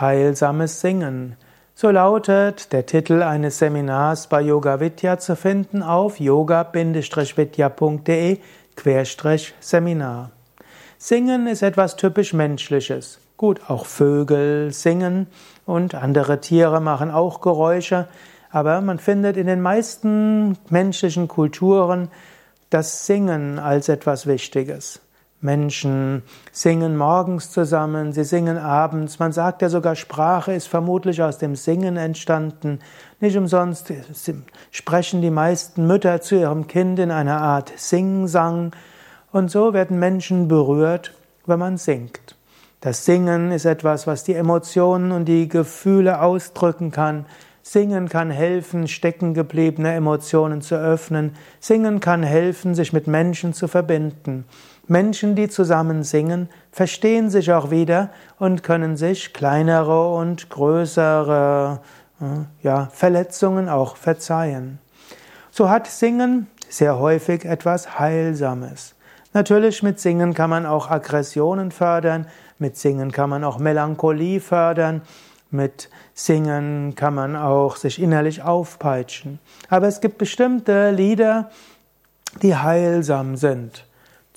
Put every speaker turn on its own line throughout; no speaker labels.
Heilsames Singen. So lautet der Titel eines Seminars bei Yoga Vidya zu finden auf yoga-vidya.de-seminar. Singen ist etwas typisch Menschliches. Gut, auch Vögel singen und andere Tiere machen auch Geräusche, aber man findet in den meisten menschlichen Kulturen das Singen als etwas Wichtiges. Menschen singen morgens zusammen, sie singen abends. Man sagt ja sogar, Sprache ist vermutlich aus dem Singen entstanden. Nicht umsonst sprechen die meisten Mütter zu ihrem Kind in einer Art Singsang. Und so werden Menschen berührt, wenn man singt. Das Singen ist etwas, was die Emotionen und die Gefühle ausdrücken kann. Singen kann helfen, steckengebliebene Emotionen zu öffnen. Singen kann helfen, sich mit Menschen zu verbinden. Menschen, die zusammen singen, verstehen sich auch wieder und können sich kleinere und größere äh, ja, Verletzungen auch verzeihen. So hat Singen sehr häufig etwas Heilsames. Natürlich mit Singen kann man auch Aggressionen fördern, mit Singen kann man auch Melancholie fördern, mit Singen kann man auch sich innerlich aufpeitschen. Aber es gibt bestimmte Lieder, die heilsam sind.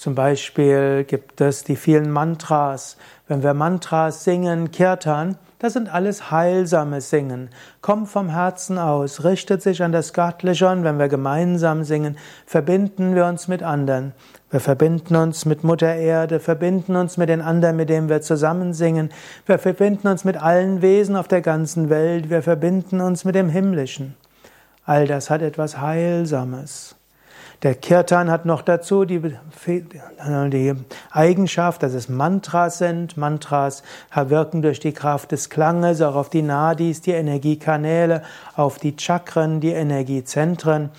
Zum Beispiel gibt es die vielen Mantras. Wenn wir Mantras singen, Kirtan, das sind alles heilsame Singen. Kommt vom Herzen aus, richtet sich an das Göttliche und wenn wir gemeinsam singen, verbinden wir uns mit anderen. Wir verbinden uns mit Mutter Erde, verbinden uns mit den anderen, mit denen wir zusammen singen. Wir verbinden uns mit allen Wesen auf der ganzen Welt. Wir verbinden uns mit dem Himmlischen. All das hat etwas Heilsames. Der Kirtan hat noch dazu die, die, Eigenschaft, dass es Mantras sind. Mantras wirken durch die Kraft des Klanges auch auf die Nadis, die Energiekanäle, auf die Chakren, die Energiezentren.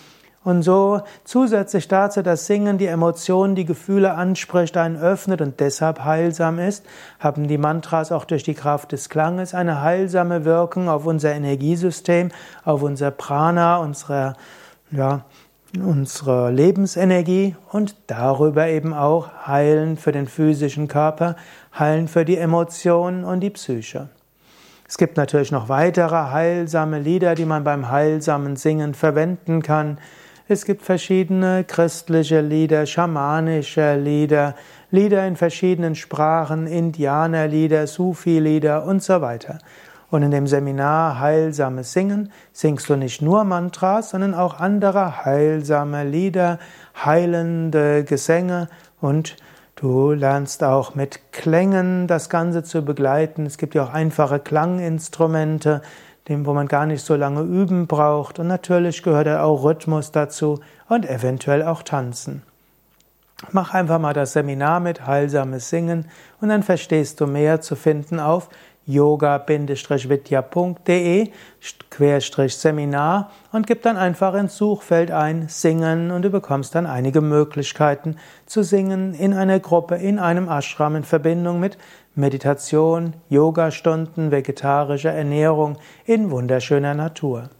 Und so zusätzlich dazu, dass Singen die Emotionen, die Gefühle anspricht, einen öffnet und deshalb heilsam ist, haben die Mantras auch durch die Kraft des Klanges eine heilsame Wirkung auf unser Energiesystem, auf unser Prana, unsere, ja, unsere Lebensenergie und darüber eben auch heilen für den physischen Körper, heilen für die Emotionen und die Psyche. Es gibt natürlich noch weitere heilsame Lieder, die man beim heilsamen Singen verwenden kann. Es gibt verschiedene christliche Lieder, schamanische Lieder, Lieder in verschiedenen Sprachen, Indianerlieder, Sufi-Lieder und so weiter. Und in dem Seminar Heilsames Singen singst du nicht nur Mantras, sondern auch andere heilsame Lieder, heilende Gesänge und du lernst auch mit Klängen das Ganze zu begleiten. Es gibt ja auch einfache Klanginstrumente, wo man gar nicht so lange üben braucht. Und natürlich gehört auch Rhythmus dazu und eventuell auch Tanzen. Mach einfach mal das Seminar mit Heilsames Singen und dann verstehst du mehr zu finden auf yoga-vidya.de Seminar und gib dann einfach ins Suchfeld ein Singen und du bekommst dann einige Möglichkeiten zu singen in einer Gruppe, in einem Ashram in Verbindung mit Meditation, Yogastunden, vegetarischer Ernährung in wunderschöner Natur.